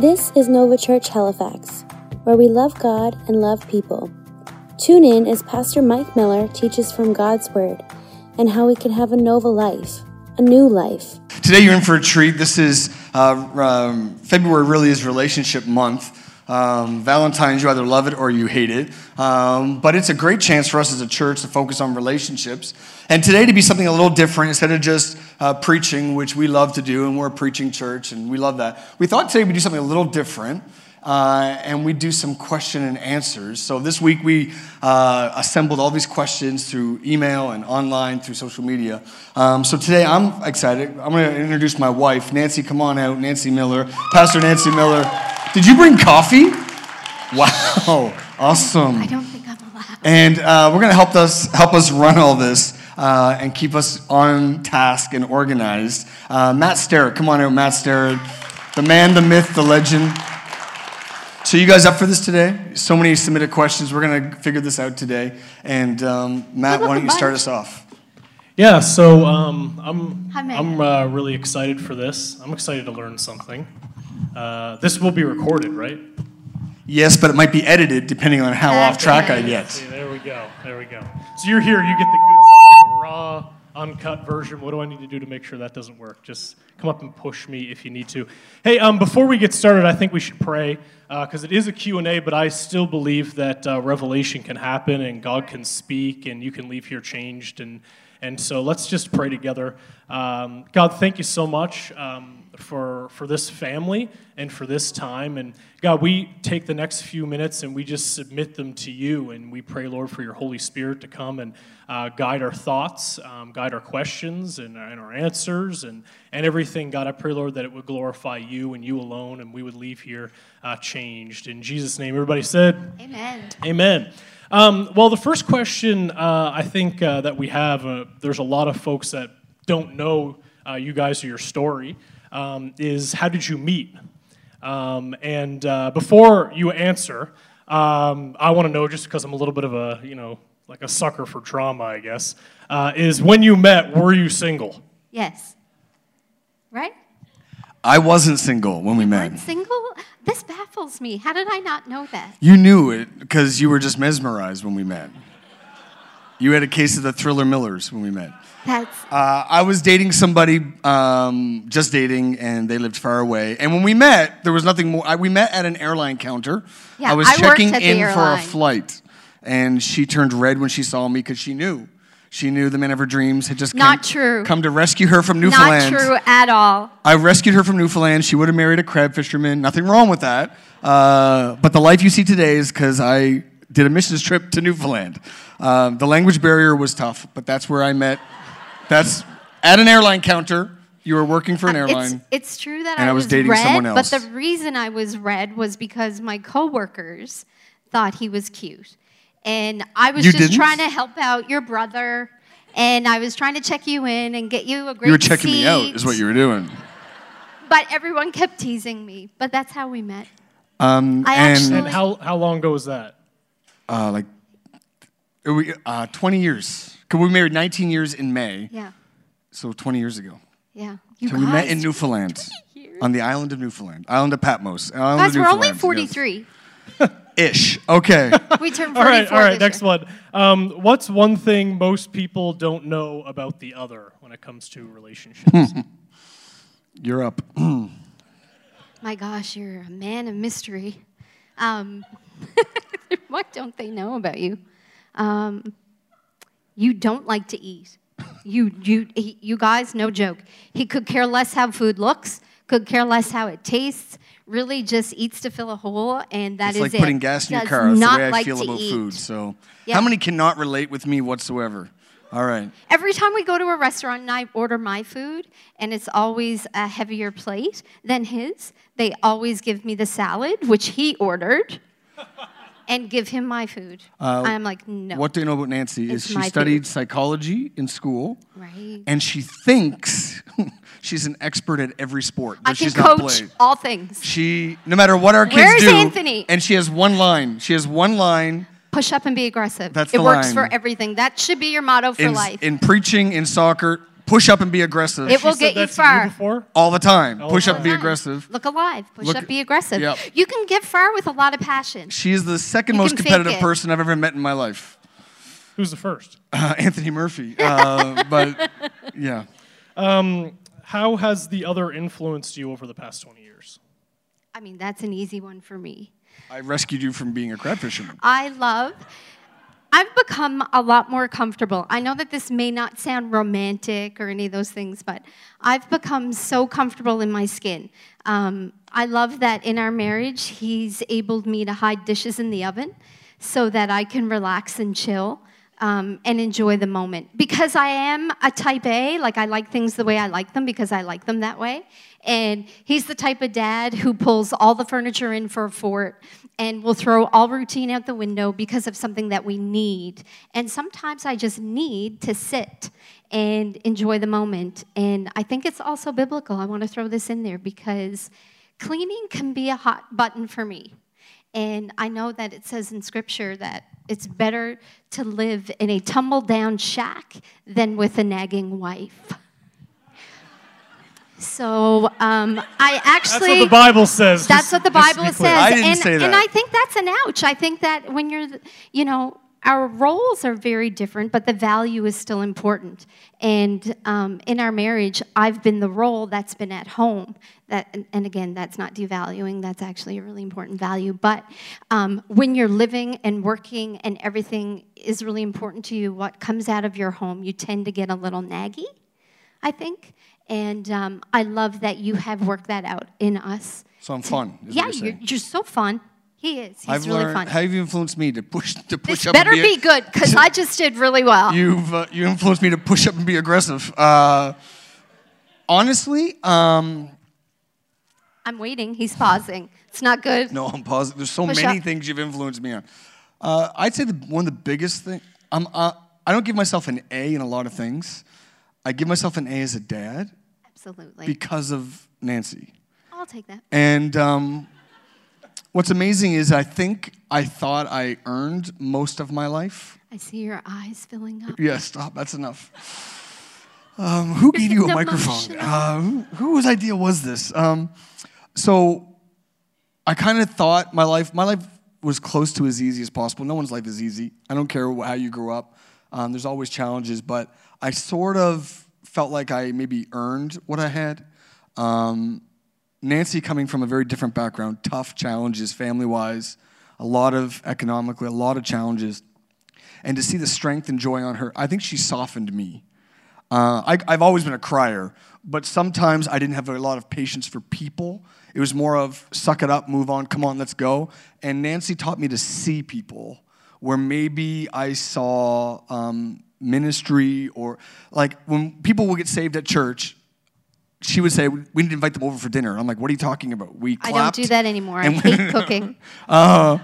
This is Nova Church Halifax, where we love God and love people. Tune in as Pastor Mike Miller teaches from God's Word and how we can have a Nova life, a new life. Today you're in for a treat. This is uh, um, February, really is relationship month. Um, Valentine's, you either love it or you hate it. Um, but it's a great chance for us as a church to focus on relationships. And today to be something a little different instead of just uh, preaching, which we love to do, and we're a preaching church, and we love that. We thought today we'd do something a little different. Uh, and we do some question and answers. So this week we uh, assembled all these questions through email and online through social media. Um, so today I'm excited. I'm going to introduce my wife, Nancy. Come on out, Nancy Miller, Pastor Nancy Miller. Did you bring coffee? Wow, awesome. I don't think I'm allowed. And uh, we're going to help us help us run all this. Uh, and keep us on task and organized. Uh, Matt Starrett, come on out, Matt Starrett, the man, the myth, the legend. So, you guys up for this today? So many submitted questions. We're going to figure this out today. And um, Matt, why don't you start us off? Yeah, so um, I'm, Hi, I'm uh, really excited for this. I'm excited to learn something. Uh, this will be recorded, right? Yes, but it might be edited depending on how off track I get. See, there we go. There we go. So you're here, you get the good stuff, the raw, uncut version. What do I need to do to make sure that doesn't work? Just come up and push me if you need to. Hey, um, before we get started, I think we should pray because it is a Q&A, but I still believe that uh, revelation can happen and God can speak and you can leave here changed. And, and so let's just pray together. Um, God, thank you so much. Um, for, for this family and for this time. And God, we take the next few minutes and we just submit them to you. And we pray, Lord, for your Holy Spirit to come and uh, guide our thoughts, um, guide our questions and, and our answers and, and everything. God, I pray, Lord, that it would glorify you and you alone and we would leave here uh, changed. In Jesus' name, everybody said, Amen. Amen. Um, well, the first question uh, I think uh, that we have, uh, there's a lot of folks that don't know uh, you guys or your story, um, is how did you meet? Um, and uh, before you answer, um, I want to know, just because I'm a little bit of a, you know, like a sucker for drama, I guess, uh, is when you met, were you single? Yes. Right? I wasn't single when we met. Single? This baffles me. How did I not know that? You knew it because you were just mesmerized when we met. You had a case of the Thriller Millers when we met. That's Uh, I was dating somebody, um, just dating, and they lived far away. And when we met, there was nothing more. I, we met at an airline counter. Yeah, I was I checking in for a flight, and she turned red when she saw me because she knew. She knew the man of her dreams had just Not come, true. come to rescue her from Newfoundland. not true at all. I rescued her from Newfoundland. She would have married a crab fisherman. Nothing wrong with that. Uh, but the life you see today is because I did a missions trip to Newfoundland. Um, the language barrier was tough, but that's where I met. That's at an airline counter. You were working for an Uh, airline. It's, it's true that And I I was was, dating red, someone but the reason I was red was because my coworkers thought he was cute. And I was You just didn't? trying to help out your brother, and I was trying to check you in and get you a great you were checking me out, is what you were doing. But everyone kept teasing me. But that's how we met. Um, I and actually- And how, how long ago was that? uh, like we, uh, 20 years. 'Cause we married 19 years in May, Yeah, so 20 years ago. yeah. You So we met in Newfoundland, years. on the island of Newfoundland, island of Patmos. Island Guys, of we're only Newfoundland, yes. 43. Ish. Okay. We turned 44 All right, all right, this next year. one. Um, what's one thing most people don't know about the other when it comes to relationships? You're up. My gosh, you're a man of mystery. Um, what don't they know about you? Um, you don't like to eat. You, you, he, you guys, no joke. He could care less how food looks, could care less how it tastes, really just eats to fill a hole, and that it's is like it. putting gas in your Does car. That's not the way I like feel about eat. food. So, Yeah. how many cannot relate with me whatsoever? All right. Every time we go to a restaurant and I order my food, and it's always a heavier plate than his, they always give me the salad, which he ordered, and give him my food. I'm like, no. Uh, What do you know about Nancy? Is she studied food. psychology in school, Right. and she thinks she's an expert at every sport that I can she's not coach all things. She, no matter what our kids Where's do, Anthony? and she has one line. She has one line Push up and be aggressive. That's it works line. for everything. That should be your motto for in, life. in preaching, in soccer, Push up and be aggressive. It will She get said you that you far. before? all the time. All Push the up and be aggressive. Look alive. Push Look- up. Be aggressive. Yep. You can get far with a lot of passion. She is the second You most competitive person I've ever met in my life. Who's the first? Uh, Anthony Murphy. Uh, but yeah. How has the other influenced you over the past 20 years? I mean, that's an easy one for me. I rescued you from being a crab fisherman. I love. I've become a lot more comfortable. I know that this may not sound romantic or any of those things, but I've become so comfortable in my skin. Um, I love that in our marriage, he's able me to hide dishes in the oven so that I can relax and chill. Um, and enjoy the moment because I am a type A. Like I like things the way I like them because I like them that way. And he's the type of dad who pulls all the furniture in for a fort and we'll throw all routine out the window because of something that we need. And sometimes I just need to sit and enjoy the moment. And I think it's also biblical. I want to throw this in there because cleaning can be a hot button for me. And I know that it says in scripture that it's better to live in a tumble down shack than with a nagging wife. So um, I actually. That's what the Bible says. That's just- what the Bible says. I didn't and, say and. I think that's an ouch. I think that when you're, you know, our roles are very different, but the value is still important. And um, in our marriage, I've been the role that's been at home. That, and- and again, that's not devaluing. That's actually a really important value. But um, when you're living and working and everything is really important to you, what comes out of your home, you tend to get a little naggy. I think. And um, I love that you have worked that out in us. So I'm fun. is Yeah, you're you're, so fun. He is. He's I've really learned. fun. How have you influenced me to push to push this up? better and be good because I just did really well. You've uh, you influenced me to push up and be aggressive. Uh, honestly, um, I'm waiting. He's pausing. It's not good. no, I'm positive. There's so Push many up. things you've influenced me on. Uh, I'd say the, one of the biggest thing. I'm. Uh, I don't give myself an A in a lot of things. I give myself an A as a dad Absolutely. because of Nancy. I'll take that. And um, what's amazing is I think I thought I earned most of my life. I see your eyes filling up. Yeah, stop. That's enough. Um, who gave you a microphone? Uh, who, whose idea was this? Um, so I kind of thought my life, my life was close to as easy as possible. No one's life is easy. I don't care how you grew up. Um, there's always challenges, but I sort of felt like I maybe earned what I had. Um, Nancy coming from a very different background, tough challenges family wise, a lot of economically, a lot of challenges. And to see the strength and joy on her, I think she softened me. Uh, I, I've always been a crier, but sometimes I didn't have a lot of patience for people. It was more of suck it up, move on, come on, let's go. And Nancy taught me to see people where maybe I saw um, ministry or like when people will get saved at church, she would say, We need to invite them over for dinner. I'm like, What are you talking about? We I don't do that anymore. I hate cooking. but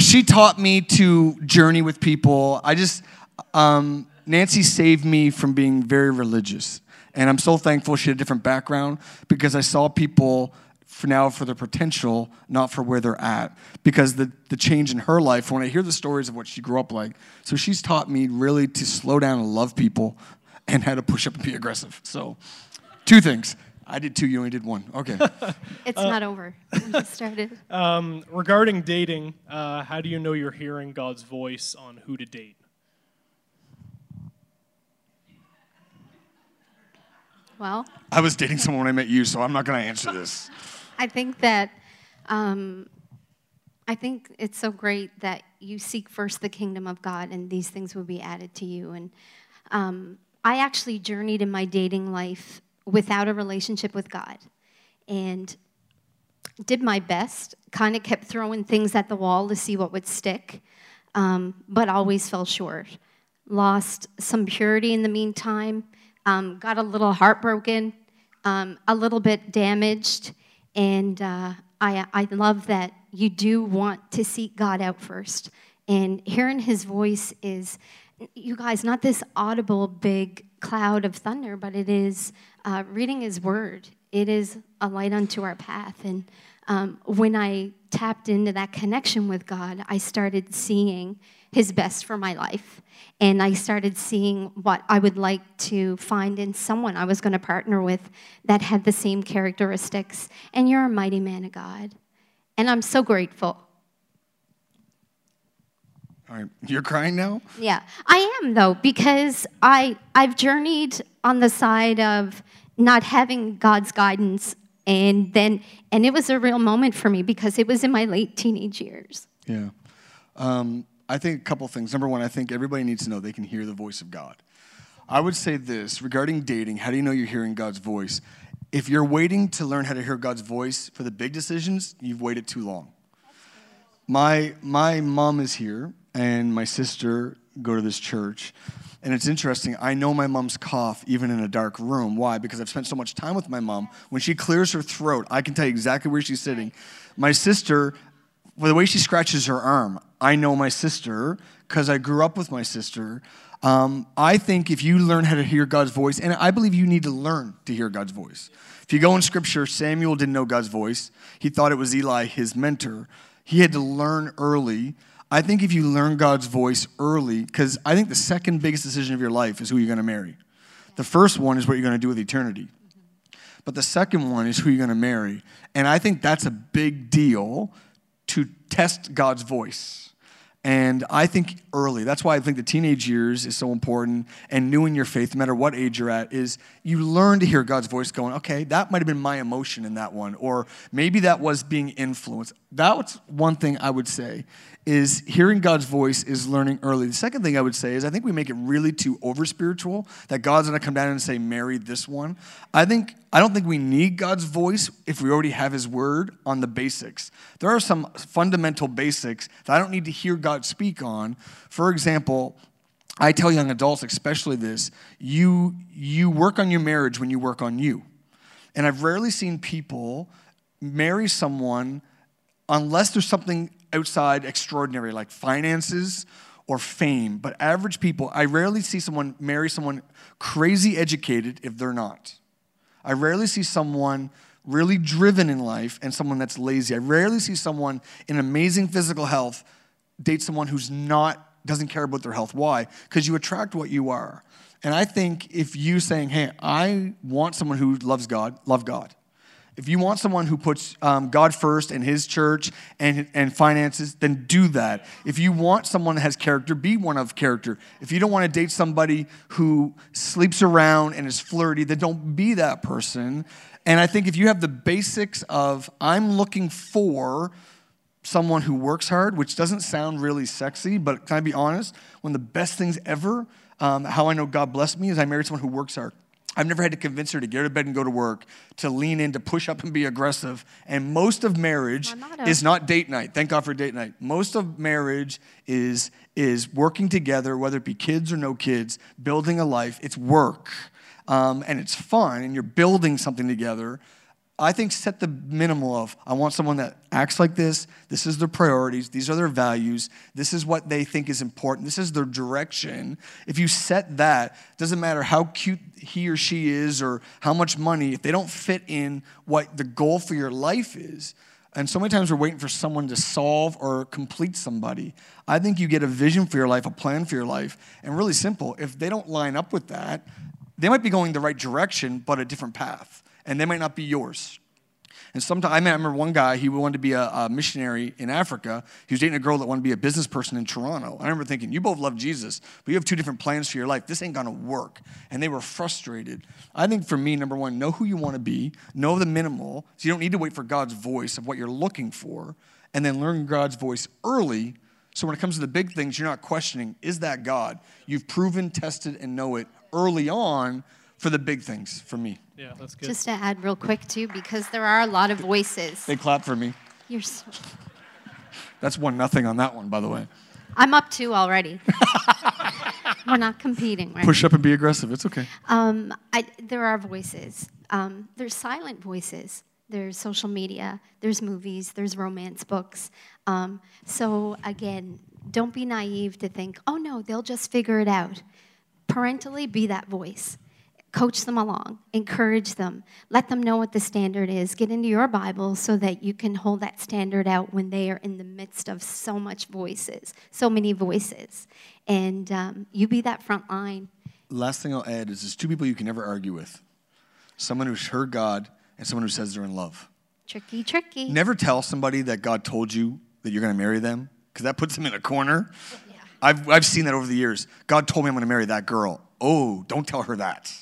she taught me to journey with people. I just, um, Nancy saved me from being very religious. And I'm so thankful she had a different background because I saw people for now for their potential, not for where they're at. Because the, the change in her life, when I hear the stories of what she grew up like, so she's taught me really to slow down and love people and how to push up and be aggressive. So, two things. I did two, you only did one. Okay. It's not over. We just started. Regarding dating, uh, how do you know you're hearing God's voice on who to date? Well, I was dating someone when I met you, so I'm not going to answer this. I think that um, I think it's so great that you seek first the kingdom of God, and these things will be added to you. And um, I actually journeyed in my dating life without a relationship with God, and did my best. Kind of kept throwing things at the wall to see what would stick, um, but always fell short. Lost some purity in the meantime. Um, got a little heartbroken, um, a little bit damaged, and uh, I, I love that you do want to seek God out first. And hearing His voice is, you guys, not this audible big cloud of thunder, but it is uh, reading His Word. It is a light unto our path, and um, when I tapped into that connection with God, I started seeing His best for my life. And I started seeing what I would like to find in someone I was going to partner with that had the same characteristics. And you're a mighty man of God. And I'm so grateful. All right, you're crying now? Yeah, I am though because I I've journeyed on the side of not having God's guidance and then and it was a real moment for me because it was in my late teenage years. Yeah. Um, I think a couple things. Number one, I think everybody needs to know they can hear the voice of God. I would say this regarding dating how do you know you're hearing God's voice? If you're waiting to learn how to hear God's voice for the big decisions, you've waited too long. My, my mom is here, and my sister go to this church. And it's interesting, I know my mom's cough even in a dark room. Why? Because I've spent so much time with my mom. When she clears her throat, I can tell you exactly where she's sitting. My sister, well, the way she scratches her arm, I know my sister because I grew up with my sister. Um, I think if you learn how to hear God's voice, and I believe you need to learn to hear God's voice. If you go in scripture, Samuel didn't know God's voice. He thought it was Eli, his mentor. He had to learn early I think if you learn God's voice early, because I think the second biggest decision of your life is who you're going to marry. The first one is what you're going to do with eternity. But the second one is who you're going to marry. And I think that's a big deal to test God's voice. And I think early, that's why I think the teenage years is so important and new in your faith, no matter what age you're at, is you learn to hear God's voice going, okay, that might have been my emotion in that one, or maybe that was being influenced. That's one thing I would say is hearing God's voice is learning early. The second thing I would say is I think we make it really too over spiritual that God's going to come down and say, marry this one. I think I don't think we need God's voice if we already have His word on the basics. There are some fundamental basics that I don't need to hear God speak on. For example, I tell young adults, especially this, you, you work on your marriage when you work on you. And I've rarely seen people marry someone unless there's something outside extraordinary, like finances or fame. But average people, I rarely see someone marry someone crazy educated if they're not. I rarely see someone really driven in life and someone that's lazy. I rarely see someone in amazing physical health date someone who's not doesn't care about their health. Why? Because you attract what you are. And I think if you saying, "Hey, I want someone who loves God, love God," If you want someone who puts um, God first and his church and, and finances, then do that. If you want someone that has character, be one of character. If you don't want to date somebody who sleeps around and is flirty, then don't be that person. And I think if you have the basics of, I'm looking for someone who works hard, which doesn't sound really sexy, but can I be honest? One of the best things ever, um, how I know God blessed me, is I married someone who works hard. I've never had to convince her to get out of bed and go to work, to lean in, to push up and be aggressive. And most of marriage is not date night. Thank God for date night. Most of marriage is, is working together, whether it be kids or no kids, building a life. It's work. Um, and it's fun, and you're building something together. I think set the minimal of I want someone that acts like this. This is their priorities. These are their values. This is what they think is important. This is their direction. If you set that, doesn't matter how cute he or she is or how much money, if they don't fit in what the goal for your life is, and so many times we're waiting for someone to solve or complete somebody. I think you get a vision for your life, a plan for your life, and really simple. If they don't line up with that, they might be going the right direction, but a different path and they might not be yours. And sometimes, I remember one guy, he wanted to be a, a, missionary in Africa. He was dating a girl that wanted to be a business person in Toronto. I remember thinking, you both love Jesus, but you have two different plans for your life. This ain't gonna work. And they were frustrated. I think for me, number one, know who you wanna be, know the minimal, so you don't need to wait for God's voice of what you're looking for, and then learn God's voice early. So when it comes to the big things, you're not questioning, is that God? You've proven, tested, and know it early on for the big things for me. Yeah, that's good. Just to add real quick too, because there are a lot of voices. They clap for me. You're so. That's one nothing on that one, by the way. I'm up two already. We're not competing, right? Push up and be aggressive. It's okay. Um, I, there are voices. Um, there's silent voices. There's social media. There's movies. There's romance books. Um, so again, don't be naive to think, oh no, they'll just figure it out parentally be that voice. Coach them along, encourage them, let them know what the standard is. Get into your Bible so that you can hold that standard out when they are in the midst of so much voices, so many voices. And um, you be that front line. Last thing I'll add is there's two people you can never argue with someone who's heard God and someone who says they're in love. Tricky, tricky. Never tell somebody that God told you that you're going to marry them because that puts them in a corner. Yeah. I've, I've seen that over the years. God told me I'm going to marry that girl. Oh, don't tell her that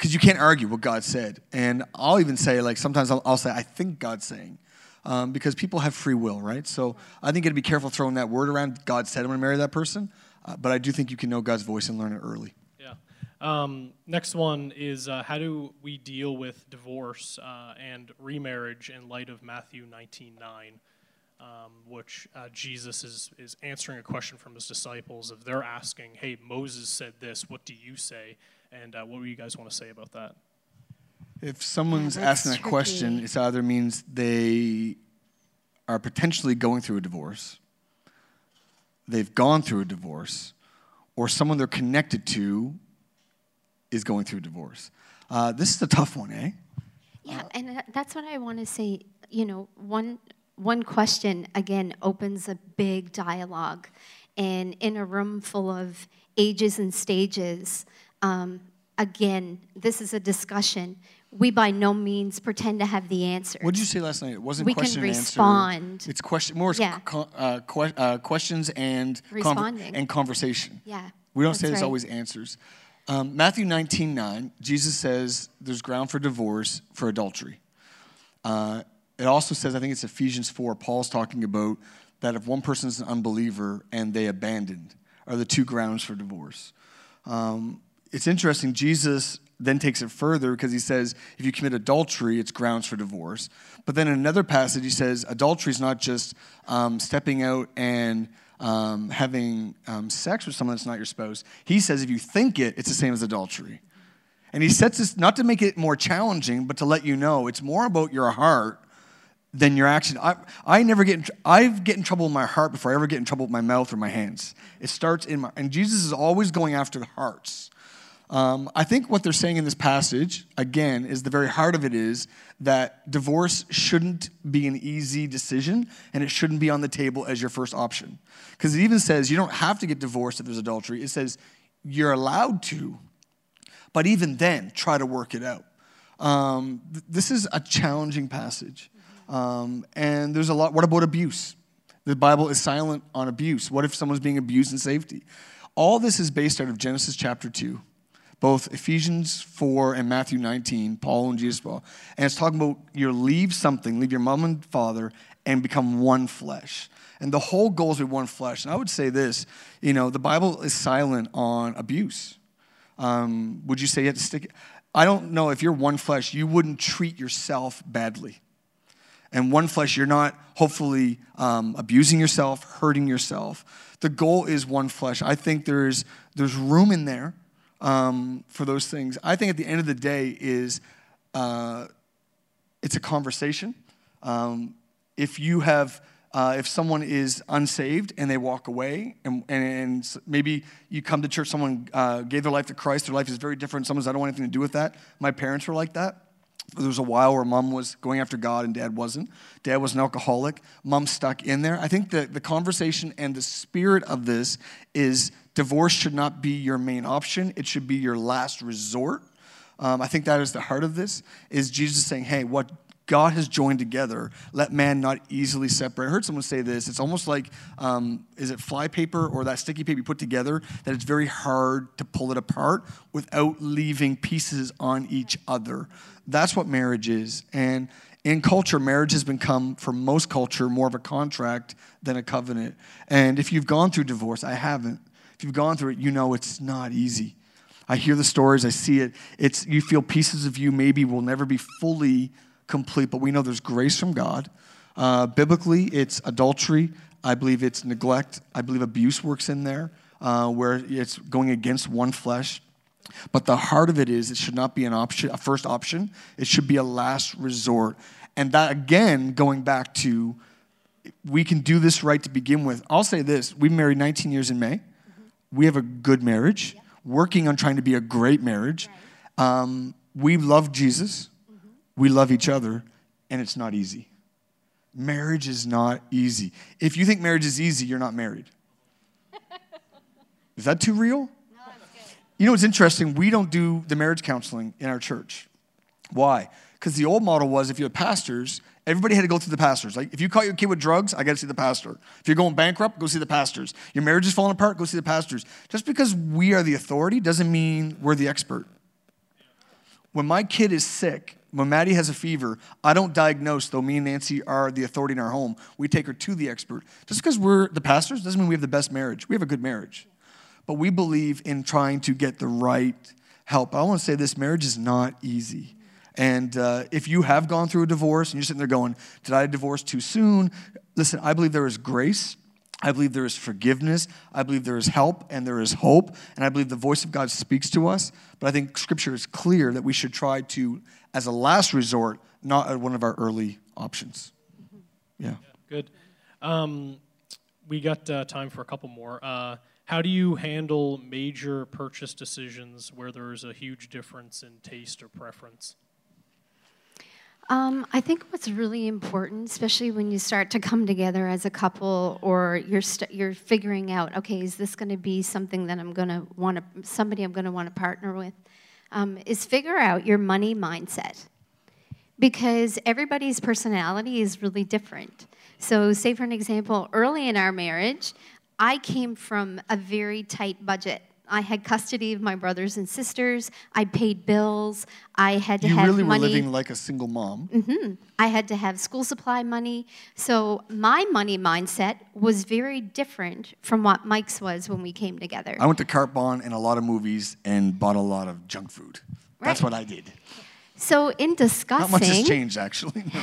because you can't argue what God said. And I'll even say, like, sometimes I'll, I'll say, I think God's saying. Um, because people have free will, right? So I think you got to be careful throwing that word around. God said I'm going to marry that person, uh, but I do think you can know God's voice and learn it early. Yeah. Um, next one is uh, how do we deal with divorce uh, and remarriage in light of Matthew 19:9, um, which uh, Jesus is is answering a question from his disciples. If they're asking, "Hey, Moses said this. What do you say?" And uh, what do you guys want to say about that? If someone's yeah, asking that question, it either means they are potentially going through a divorce, they've gone through a divorce, or someone they're connected to is going through a divorce. Uh, this is a tough one, eh? Yeah, and that's what I want to say. You know, one one question again opens a big dialogue, and in a room full of ages and stages, um, again, this is a discussion. We by no means pretend to have the answer. What did you say last night? It wasn't we question can respond. It's question more yeah. co- uh, que- uh, questions and Responding. Conver- and conversation. Yeah. We don't say right. there's always answers. Um, Matthew 19, 9, Jesus says there's ground for divorce for adultery. Uh, it also says, I think it's Ephesians 4, Paul's talking about that if one person is an unbeliever and they abandoned, are the two grounds for divorce. Um, it's interesting, Jesus then takes it further because he says if you commit adultery, it's grounds for divorce. But then in another passage, he says adultery is not just um, stepping out and um, having um, sex with someone that's not your spouse. He says if you think it, it's the same as adultery. And he sets this not to make it more challenging, but to let you know it's more about your heart than your action. I, I never get in, I get in trouble with my heart before I ever get in trouble with my mouth or my hands. It starts in my, and Jesus is always going after the hearts. Um, I think what they're saying in this passage, again, is the very heart of it is that divorce shouldn't be an easy decision and it shouldn't be on the table as your first option. Because it even says you don't have to get divorced if there's adultery, it says you're allowed to, but even then, try to work it out. Um, th- this is a challenging passage. Um, and there's a lot. What about abuse? The Bible is silent on abuse. What if someone's being abused in safety? All this is based out of Genesis chapter 2 both Ephesians 4 and Matthew 19, Paul and Jesus Paul. And it's talking about you leave something, leave your mom and father, and become one flesh. And the whole goal is be one flesh. And I would say this you know, the Bible is silent on abuse. Um, would you say you have to stick? I don't know if you're one flesh, you wouldn't treat yourself badly. And one flesh, you're not hopefully um, abusing yourself, hurting yourself. The goal is one flesh. I think there's, there's room in there um, for those things. I think at the end of the day is uh, it's a conversation. Um, if you have, uh, if someone is unsaved and they walk away, and, and, and maybe you come to church, someone uh, gave their life to Christ, their life is very different. Someone says, I don't want anything to do with that. My parents were like that. There was a while where mom was going after God and dad wasn't. Dad was an alcoholic. Mom stuck in there. I think that the conversation and the spirit of this is divorce should not be your main option, it should be your last resort. Um, I think that is the heart of this, is Jesus saying, hey, what God has joined together, let man not easily separate. I heard someone say this. It's almost like, um, is it fly paper or that sticky paper you put together, that it's very hard to pull it apart without leaving pieces on each other. That's what marriage is. And in culture, marriage has become, for most culture, more of a contract than a covenant. And if you've gone through divorce, I haven't. If you've gone through it, you know it's not easy. I hear the stories, I see it. It's you feel pieces of you maybe will never be fully complete, but we know there's grace from God. Uh, biblically, it's adultery. I believe it's neglect. I believe abuse works in there, uh, where it's going against one flesh. But the heart of it is, it should not be an option, a first option. It should be a last resort. And that again, going back to, we can do this right to begin with. I'll say this: we married 19 years in May we have a good marriage, working on trying to be a great marriage. Um, we love Jesus, we love each other, and it's not easy. Marriage is not easy. If you think marriage is easy, you're not married. Is that too real? You know what's interesting? We don't do the marriage counseling in our church. Why? Because the old model was if you had pastors, everybody had to go through the pastors. Like if you caught your kid with drugs, I got to see the pastor. If you're going bankrupt, go see the pastors. Your marriage is falling apart, go see the pastors. Just because we are the authority doesn't mean we're the expert. When my kid is sick, when Maddie has a fever, I don't diagnose, though me and Nancy are the authority in our home. We take her to the expert. Just because we're the pastors doesn't mean we have the best marriage. We have a good marriage. But we believe in trying to get the right help. I want to say this marriage is not easy. And uh, if you have gone through a divorce and you're sitting there going, Did I divorce too soon? Listen, I believe there is grace. I believe there is forgiveness. I believe there is help and there is hope. And I believe the voice of God speaks to us. But I think scripture is clear that we should try to, as a last resort, not one of our early options. Yeah. Good. Um, we got uh, time for a couple more. Uh, how do you handle major purchase decisions where there's a huge difference in taste or preference? Um, I think what's really important, especially when you start to come together as a couple, or you're you you're figuring out, okay, is this going to be something that I'm going to want to, somebody I'm going to want to partner with, um, is figure out your money mindset, because everybody's personality is really different. So, say for an example, early in our marriage, I came from a very tight budget. I had custody of my brothers and sisters. I paid bills. I had to You have really were living like a single mom. hmm I had to have school supply money. So my money mindset was very different from what Mike's was when we came together. I went to Cart Bond and a lot of movies and bought a lot of junk food. That's what I did. So in discussing, Not much has changed, actually. No.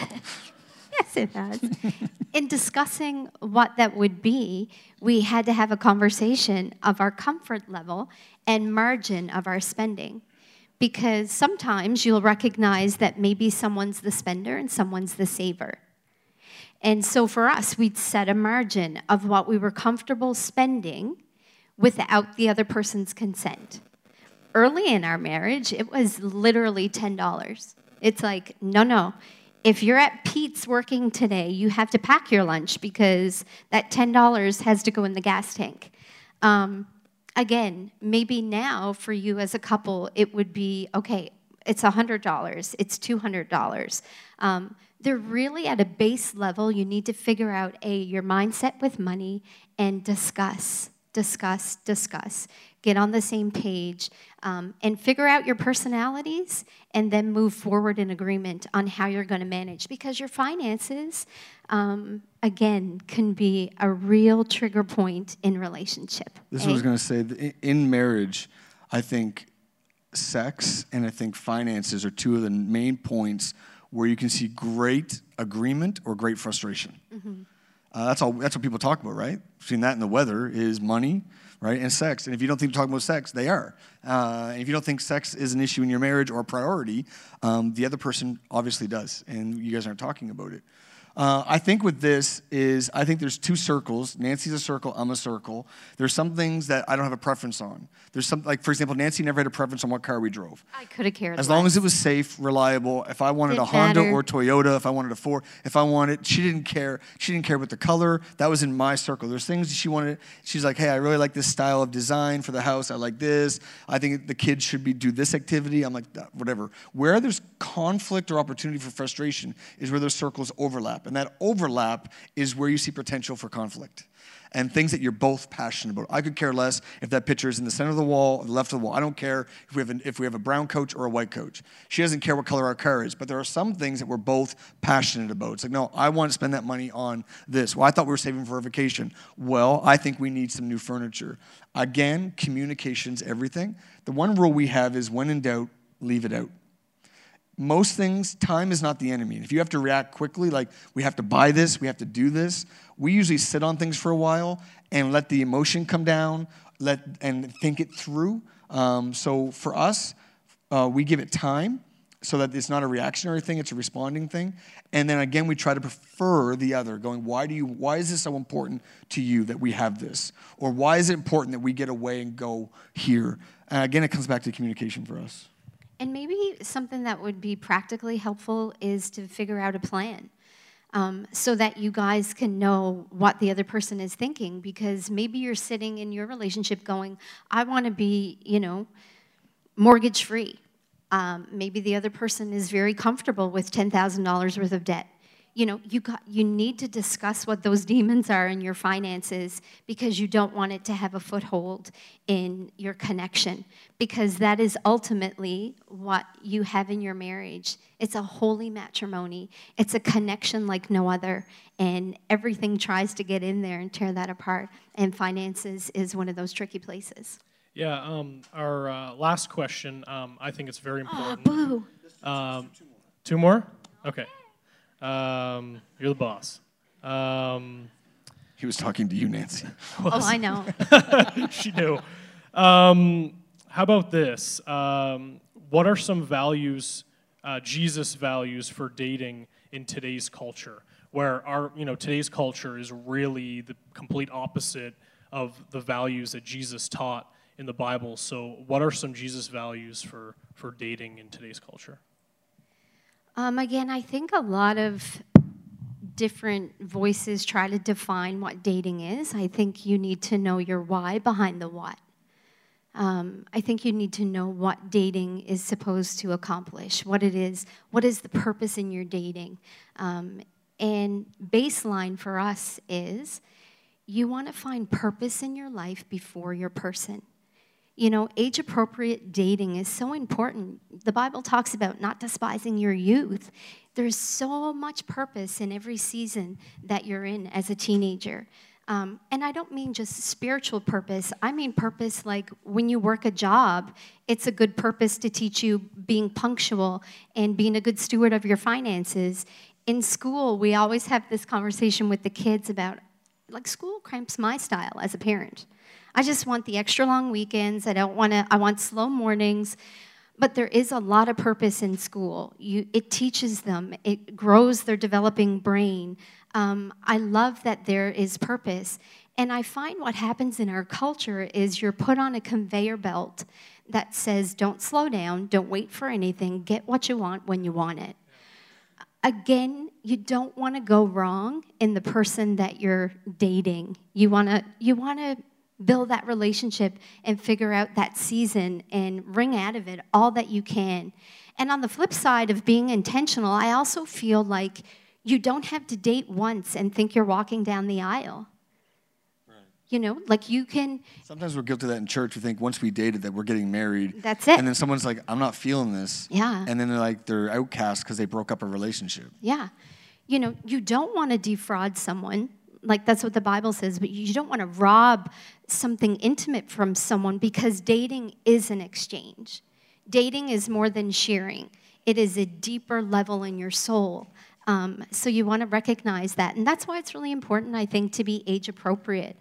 Yes, it has. in discussing what that would be, we had to have a conversation of our comfort level and margin of our spending. Because sometimes you'll recognize that maybe someone's the spender and someone's the saver. And so for us, we'd set a margin of what we were comfortable spending without the other person's consent. Early in our marriage, it was literally $10. It's like, no, no. If you're at Pete's working today, you have to pack your lunch because that $10 has to go in the gas tank. Um, again, maybe now for you as a couple, it would be okay, it's $100, it's $200. Um, they're really at a base level. You need to figure out a your mindset with money and discuss, discuss, discuss. Get on the same page um, and figure out your personalities, and then move forward in agreement on how you're going to manage. Because your finances, um, again, can be a real trigger point in relationship. This is was eh? going to say. In- marriage, I think sex and I think finances are two of the main points where you can see great agreement or great frustration. Uh, that's all. That's what people talk about, right? Between that and the weather is money, right, and sex. And if you don't think they're talking about sex, they are. Uh, and if you don't think sex is an issue in your marriage or a priority, um, the other person obviously does, and you guys aren't talking about it. Uh, I think with this is I think there's two circles. Nancy's a circle. I'm a circle. There's some things that I don't have a preference on. There's some like for example, Nancy never had a preference on what car we drove. I could have cared As long less. as it was safe, reliable. If I wanted a Honda matter. or Toyota, if I wanted a Ford, if I wanted, she didn't care. She didn't care about the color. That was in my circle. There's things she wanted. She's like, hey, I really like this style of design for the house. I like this. I think the kids should be do this activity. I'm like, "Uh, whatever. Where there's conflict or opportunity for frustration is where those circles overlap, and that overlap is where you see potential for conflict and things that you're both passionate about. I could care less if that picture is in the center of the wall or the left of the wall. I don't care if we have, an, if we have a brown coach or a white coach. She doesn't care what color our car is, but there are some things that we're both passionate about. It's like, no, I want to spend that money on this. Well, I thought we were saving for a vacation. Well, I think we need some new furniture. Again, communication's everything. The one rule we have is when in doubt, leave it out most things, time is not the enemy. And if you have to react quickly, like we have to buy this, we have to do this, we usually sit on things for a while and let the emotion come down, let and think it through. Um, so for us, uh, we give it time so that it's not a reactionary thing; it's a responding thing. And then again, we try to prefer the other, going, "Why do you? Why is this so important to you that we have this? Or why is it important that we get away and go here?" And again, it comes back to communication for us. And maybe something that would be practically helpful is to figure out a plan um, so that you guys can know what the other person is thinking. Because maybe you're sitting in your relationship going, I want to be, you know, mortgage free. Um, maybe the other person is very comfortable with $10,000 worth of debt you know you got you need to discuss what those demons are in your finances because you don't want it to have a foothold in your connection because that is ultimately what you have in your marriage. It's a holy matrimony. It's a connection like no other and everything tries to get in there and tear that apart and finances is one of those tricky places. Yeah um, our uh, last question um, i think it's very oh, important. boo. Um, two more? Okay um, you're the boss. Um, he was talking to you, Nancy. oh, I know. she knew. Um, how about this? Um, what are some values, uh, Jesus values for dating in today's culture? Where our, you know, today's culture is really the complete opposite of the values that Jesus taught in the Bible. So, what are some Jesus values for, for dating in today's culture? Um, again, I think a lot of different voices try to define what dating is. I think you need to know your why behind the what. Um, I think you need to know what dating is supposed to accomplish, what it is, what is the purpose in your dating. Um, and baseline for us is you want to find purpose in your life before your person. You know, age appropriate dating is so important. The Bible talks about not despising your youth. There's so much purpose in every season that you're in as a teenager. Um, and I don't mean just spiritual purpose. I mean purpose like when you work a job, it's a good purpose to teach you being punctual and being a good steward of your finances. In school, we always have this conversation with the kids about like school cramps my style as a parent. I just want the extra long weekends. I don't want to, I want slow mornings. But there is a lot of purpose in school. You, it teaches them, it grows their developing brain. Um, I love that there is purpose. And I find what happens in our culture is you're put on a conveyor belt that says, don't slow down, don't wait for anything, get what you want when you want it. Again, you don't want to go wrong in the person that you're dating. You want to you want to build that relationship and figure out that season and wring out of it all that you can. And on the flip side of being intentional, I also feel like you don't have to date once and think you're walking down the aisle. You know, like you can. Sometimes we're guilty of that in church. We think once we dated that we're getting married. That's it. And then someone's like, I'm not feeling this. Yeah. And then they're like, they're outcast because they broke up a relationship. Yeah. You know, you don't want to defraud someone like that's what the Bible says, but you don't want to rob something intimate from someone because dating is an exchange. Dating is more than sharing, it is a deeper level in your soul. Um, so you want to recognize that. And that's why it's really important, I think, to be age appropriate.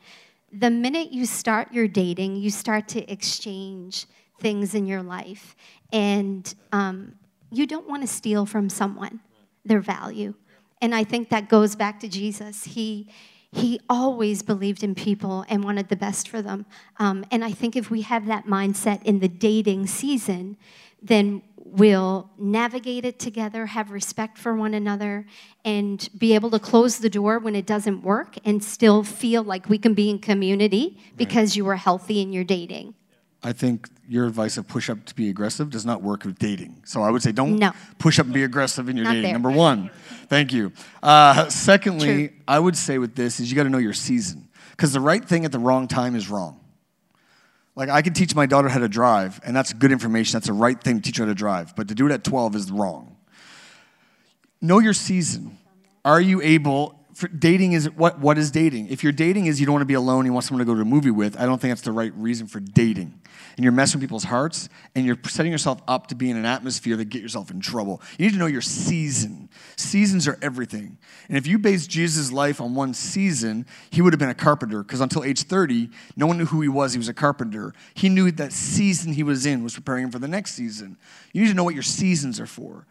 The minute you start your dating, you start to exchange things in your life. And um, you don't want to steal from someone their value. And I think that goes back to Jesus. He, he always believed in people and wanted the best for them. Um, and I think if we have that mindset in the dating season, then we'll navigate it together, have respect for one another, and be able to close the door when it doesn't work and still feel like we can be in community because you were healthy in your dating. I think your advice of push up to be aggressive does not work with dating. So I would say don't no. push up and be aggressive in your not dating. There. Number one, thank you. Uh, secondly, True. I would say with this is you got to know your season because the right thing at the wrong time is wrong. Like I can teach my daughter how to drive, and that's good information. That's the right thing to teach her how to drive. But to do it at 12 is wrong. Know your season. Are you able dating is what what is dating? If you're dating is you don't want to be alone, you want someone to go to a movie with, I don't think that's the right reason for dating. And you're messing with people's hearts and you're setting yourself up to be in an atmosphere that get yourself in trouble. You need to know your season. Seasons are everything. And if you base Jesus' life on one season, he would have been a carpenter because until age 30, no one knew who he was. He was a carpenter. He knew that season he was in was preparing him for the next season. You need to know what your seasons are for.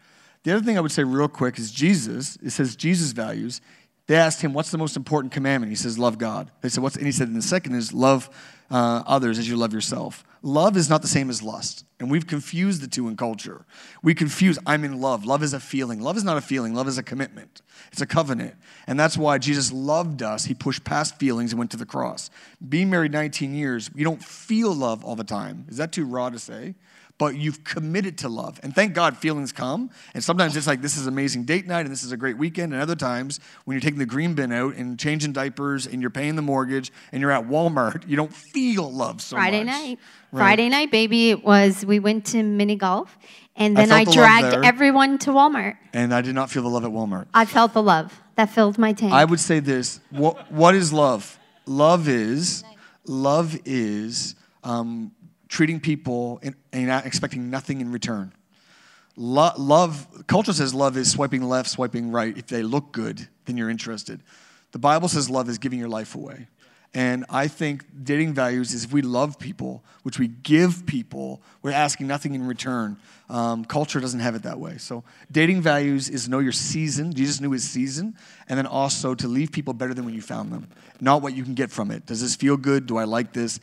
The other thing I would say real quick is Jesus. It says Jesus values They asked him, What's the most important commandment? He says, Love God. They said, What's, and he said, And the second is love uh, others as you love yourself. Love is not the same as lust. And we've confused the two in culture. We confuse, I'm in love. Love is a feeling. Love is not a feeling, love is a commitment, it's a covenant. And that's why Jesus loved us. He pushed past feelings and went to the cross. Being married 19 years, you don't feel love all the time. Is that too raw to say? but you've committed to love. And thank God feelings come. And sometimes it's like, this is amazing date night and this is a great weekend. And other times, when you're taking the green bin out and changing diapers and you're paying the mortgage and you're at Walmart, you don't feel love so Friday much. night. Right. Friday night, baby, it was we went to mini golf and then felt I, the dragged everyone to Walmart. And I did not feel the love at Walmart. I felt the love that filled my tank. I would say this what, what is love? Love is, love is um, treating people and, and not expecting nothing in return. Lo- love, culture says love is swiping left, swiping right. If they look good, then you're interested. The Bible says love is giving your life away. And I think dating values is if we love people, which we give people, we're asking nothing in return. Um, culture doesn't have it that way. So dating values is know your season. Jesus knew his season. And then also to leave people better than when you found them, not what you can get from it. Does this feel good? Do I like this?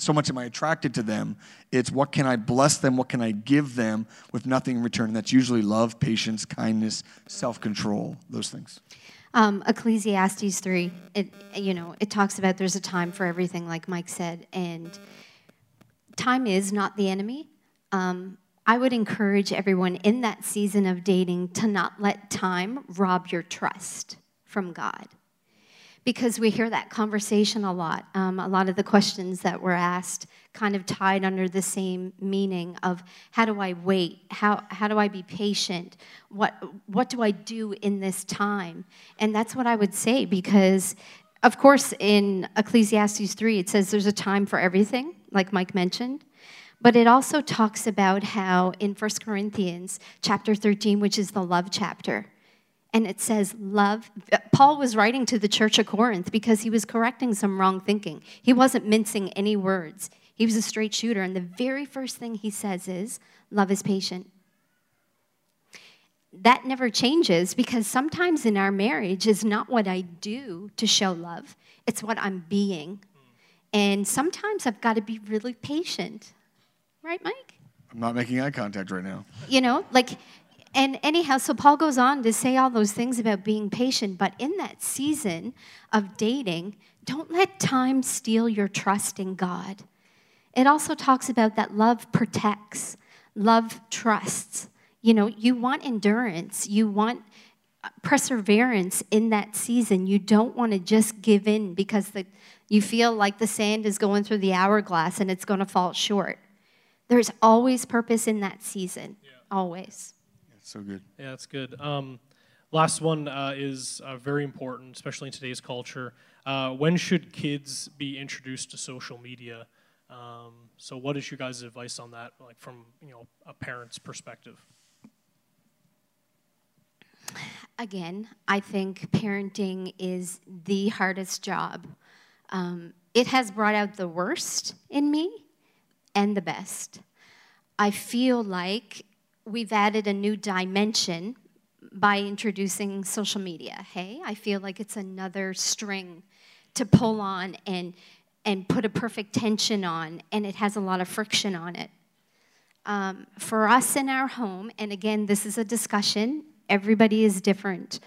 so much am I attracted to them. It's what can I bless them? What can I give them with nothing in return? And that's usually love, patience, kindness, self control, those things. Um, Ecclesiastes 3, it, you know, it talks about there's a time for everything, like Mike said, and time is not the enemy. Um, I would encourage everyone in that season of dating to not let time rob your trust from God. Because we hear that conversation a lot. Um, a lot of the questions that were asked kind of tied under the same meaning of how do I wait? How, how do I be patient? What, what do I do in this time? And that's what I would say because, of course, in Ecclesiastes 3, it says there's a time for everything, like Mike mentioned. But it also talks about how in 1 Corinthians chapter 13, which is the love chapter, and it says love. Paul was writing to the church of Corinth because he was correcting some wrong thinking. He wasn't mincing any words, he was a straight shooter. And the very first thing he says is, Love is patient. That never changes because sometimes in our marriage is not what I do to show love, it's what I'm being. And sometimes I've got to be really patient. Right, Mike? I'm not making eye contact right now. you know like and anyhow so paul goes on to say all those things about being patient but in that season of dating don't let time steal your trust in god. It also talks about that love protects love trusts. You know you want endurance you want uh, perseverance in that season. You don't want to just give in because the, you feel like the sand is going through the hourglass and it's going to fall short. There's always purpose in that season. Always. It's so good. Yeah, that's good. Um, last one uh, is uh, very important, especially in today's culture. Uh, when should kids be introduced to social media? Um, so, what is your guys' advice on that, like from you know a parent's perspective? Again, I think parenting is the hardest job. Um, it has brought out the worst in me and the best. I feel like we've added a new dimension by introducing social media. Hey, I feel like it's another string to pull on and and put a perfect tension on, and it has a lot of friction on it. Um, for us in our home, and again, this is a discussion. Everybody is different.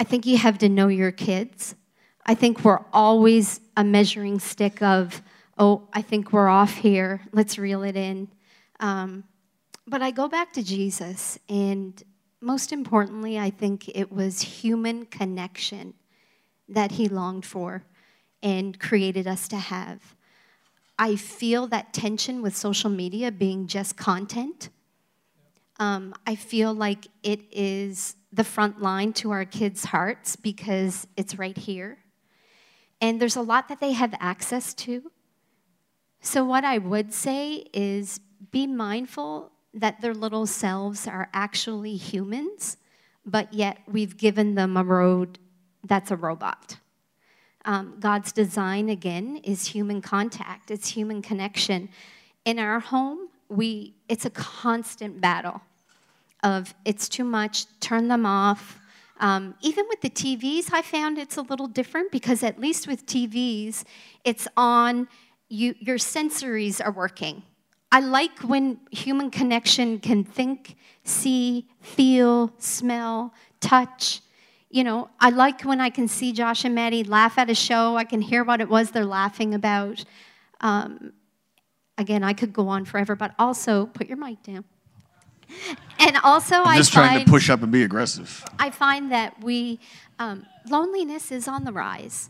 I think you have to know your kids. I think we're always a measuring stick of oh, I think we're off here. Let's reel it in. Um, but I go back to Jesus, and most importantly, I think it was human connection that he longed for and created us to have. I feel that tension with social media being just content. Um, I feel like it is the front line to our kids' hearts because it's right here. And there's a lot that they have access to. So, what I would say is be mindful that their little selves are actually humans, but yet we've given them a road that's a robot. Um, God's design, again, is human contact, it's human connection. In our home, we, it's a constant battle of it's too much, turn them off. Um, even with the TVs, I found it's a little different because at least with TVs, it's on, you, your sensories are working. I like when human connection can think, see, feel, smell, touch. You know, I like when I can see Josh and Maddie laugh at a show. I can hear what it was they're laughing about. Um, again, I could go on forever, but also put your mic down. And also, I'm I just find, trying to push up and be aggressive. I find that we, um, loneliness is on the rise.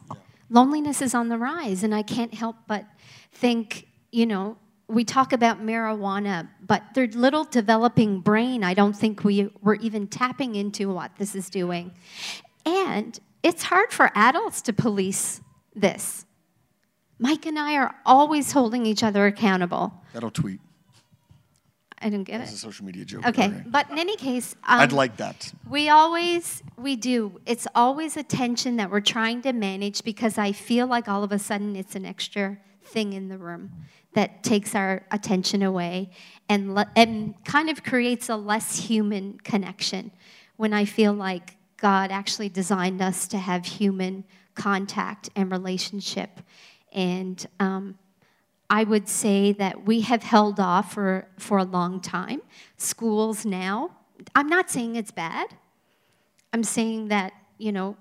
Loneliness is on the rise, and I can't help but think, you know, we talk about marijuana, but their little developing brain, I don't think we were even tapping into what this is doing. And it's hard for adults to police this. Mike and I are always holding each other accountable. That'll tweet. I didn't get it. It's a social media joke. Okay, Okay. but in any case, um, I'd like that. we always, we do. It's always a tension that we're trying to manage because I feel like all of a sudden it's an extra thing in the room that takes our attention away and, le- and kind of creates a less human connection when I feel like God actually designed us to have human contact and relationship. And um, I would say that we have held off for, for a long time. Schools now, I'm not saying it's bad. I'm saying that, you know,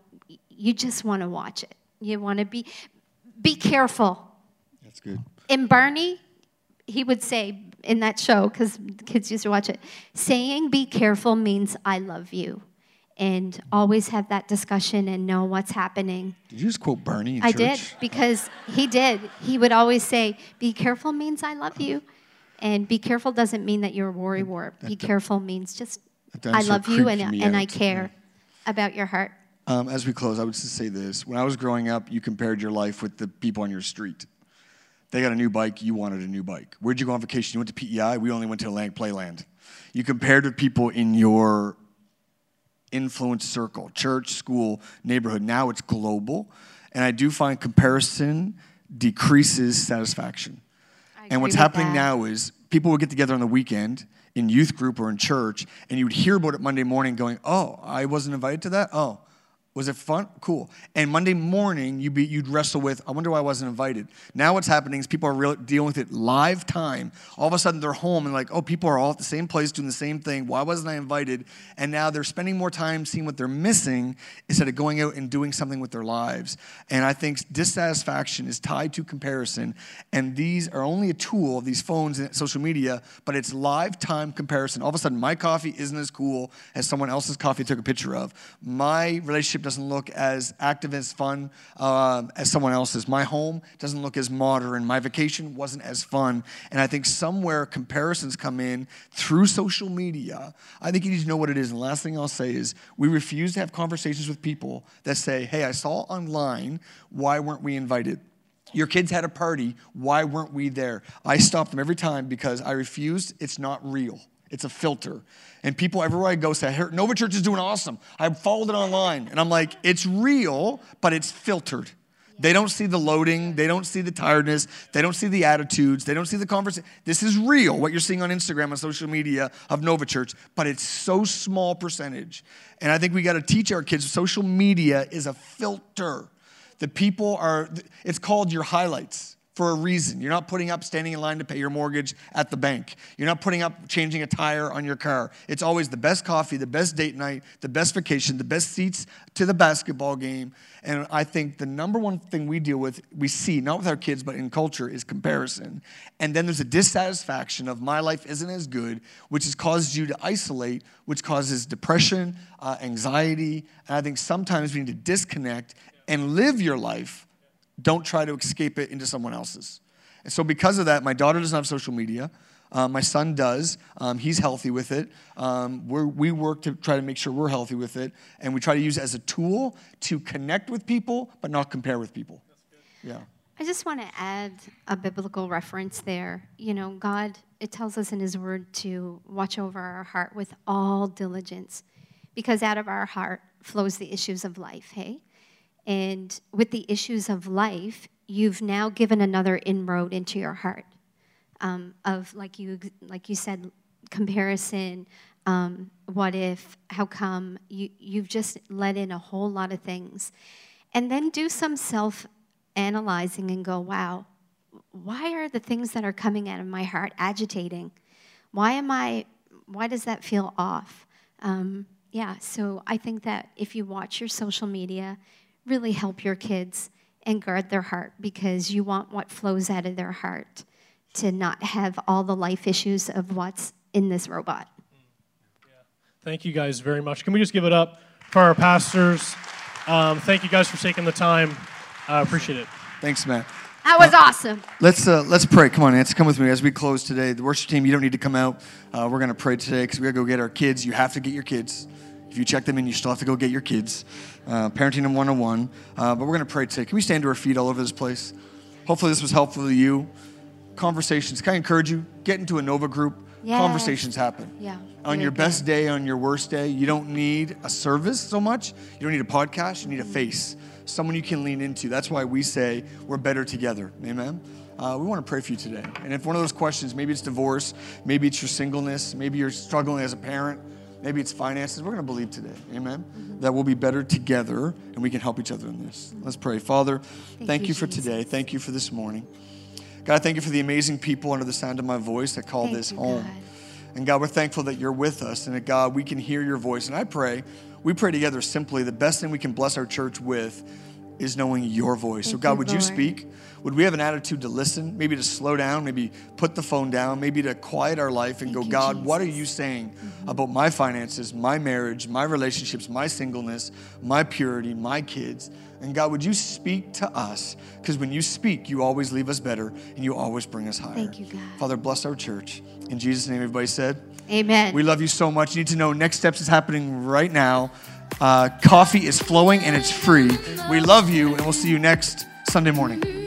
you just want to watch it. You want to be, be careful. That's good. And Barney, he would say in that show, because kids used to watch it, saying be careful means I love you. And always have that discussion and know what's happening. Did you just quote Bernie in I church? did because he did. He would always say, "Be careful" means I love you, and "be careful" doesn't mean that you're a worry wart. Be careful means just I love you and and I care about your heart. Um, as we close, I would just say this. When I was growing up, you compared your life with the people on your street. They got a new bike, you wanted a new bike. Where'd you go on vacation? You went to PEI, we only went to Atlantic Playland. You compared with people in your influence circle, church, school, neighborhood. Now it's global. And I do find comparison decreases satisfaction. And what's happening that. now is people would get together on the weekend in youth group or in church, and you would hear about it Monday morning going, Oh, I wasn't invited to that? Oh, was it fun? Cool. And Monday morning, you'd, be, you'd wrestle with, I wonder why I wasn't invited. Now, what's happening is people are dealing with it live time. All of a sudden, they're home and like, oh, people are all at the same place doing the same thing. Why wasn't I invited? And now they're spending more time seeing what they're missing instead of going out and doing something with their lives. And I think dissatisfaction is tied to comparison. And these are only a tool, these phones and social media, but it's live time comparison. All of a sudden, my coffee isn't as cool as someone else's coffee took a picture of. My relationship doesn't look as active as fun um, as someone else's. My home doesn't look as modern. My vacation wasn't as fun. And I think somewhere comparisons come in through social media. I think you need to know what it is. And the last thing I'll say is we refuse to have conversations with people that say, hey, I saw online, why weren't we invited? Your kids had a party. Why weren't we there? I stop them every time because I refuse. It's not real. It's a filter. And people everywhere I go say, "Hey, Nova Church is doing awesome. I followed it online. And I'm like, it's real, but it's filtered. They don't see the loading. They don't see the tiredness. They don't see the attitudes. They don't see the conversation. This is real, what you're seeing on Instagram and social media of Nova Church, but it's so small percentage. And I think we got to teach our kids social media is a filter. The people are, it's called your highlights for a reason. You're not putting up standing in line to pay your mortgage at the bank. You're not putting up changing a tire on your car. It's always the best coffee, the best date night, the best vacation, the best seats to the basketball game. And I think the number one thing we deal with, we see, not with our kids, but in culture, is comparison. And then there's a dissatisfaction of my life isn't as good, which has caused you to isolate, which causes depression, uh, anxiety. And I think sometimes we need to disconnect and live your life don't try to escape it into someone else's. And so, because of that, my daughter doesn't have social media. Uh, my son does. Um, he's healthy with it. Um, we work to try to make sure we're healthy with it. And we try to use it as a tool to connect with people, but not compare with people. Yeah. I just want to add a biblical reference there. You know, God, it tells us in His Word to watch over our heart with all diligence, because out of our heart flows the issues of life, hey? And with the issues of life, you've now given another inroad into your heart um, of, like you, like you said, comparison, Um, what if? How come? You, you've just let in a whole lot of things. And then do some self analyzing and go, wow, why are the things that are coming out of my heart agitating? Why am I, why does that feel off? Um, yeah, so I think that if you watch your social media, really help your kids and guard their heart because you want what flows out of their heart to not have all the life issues of what's in this robot. Thank you guys very much. Can we just give it up for our pastors? Um, thank you guys for taking the time. I uh, appreciate it. Thanks, Matt. That was awesome. Let's uh, let's pray. Come on, Nancy, come with me as we close today. The worship team, you don't need to come out. Uh, we're gonna pray today because we gotta go get our kids. You have to get your kids. If you check them in, you still have to go get your kids. Uh, parenting them one on one. But we're gonna pray today. Can we stand to our feet all over this place? Hopefully, this was helpful to you. Conversations. Can I encourage you? Get into a Nova group. Yes. Conversations happen. Yeah. On your best day, on your worst day, you don't need a service so much. You don't need a podcast. You need a face someone you can lean into. That's why we say we're better together. Amen. Uh, we want to pray for you today. And if one of those questions, maybe it's divorce, maybe it's your singleness, maybe you're struggling as a parent, maybe it's finances, we're going to believe today. Amen. Mm-hmm. That we'll be better together and we can help each other in this. Let's pray. Father, thank, thank you, you for today. Thank you for this morning. God, thank you for the amazing people under the sound of my voice that call thank this you, home. God. And God, we're thankful that you're with us and that God, we can hear your voice. And I pray we pray together simply the best thing we can bless our church with is knowing your voice. Thank so, God, you, would Lord. you speak? Would we have an attitude to listen, maybe to slow down, maybe put the phone down, maybe to quiet our life and Thank go, you, God, Jesus. what are you saying mm-hmm. about my finances, my marriage, my relationships, my singleness, my purity, my kids? And God, would you speak to us? Because when you speak, you always leave us better and you always bring us higher. Thank you, God. Father, bless our church. In Jesus' name, everybody said, Amen. We love you so much. You need to know next steps is happening right now. Uh, coffee is flowing and it's free. We love you, and we'll see you next Sunday morning.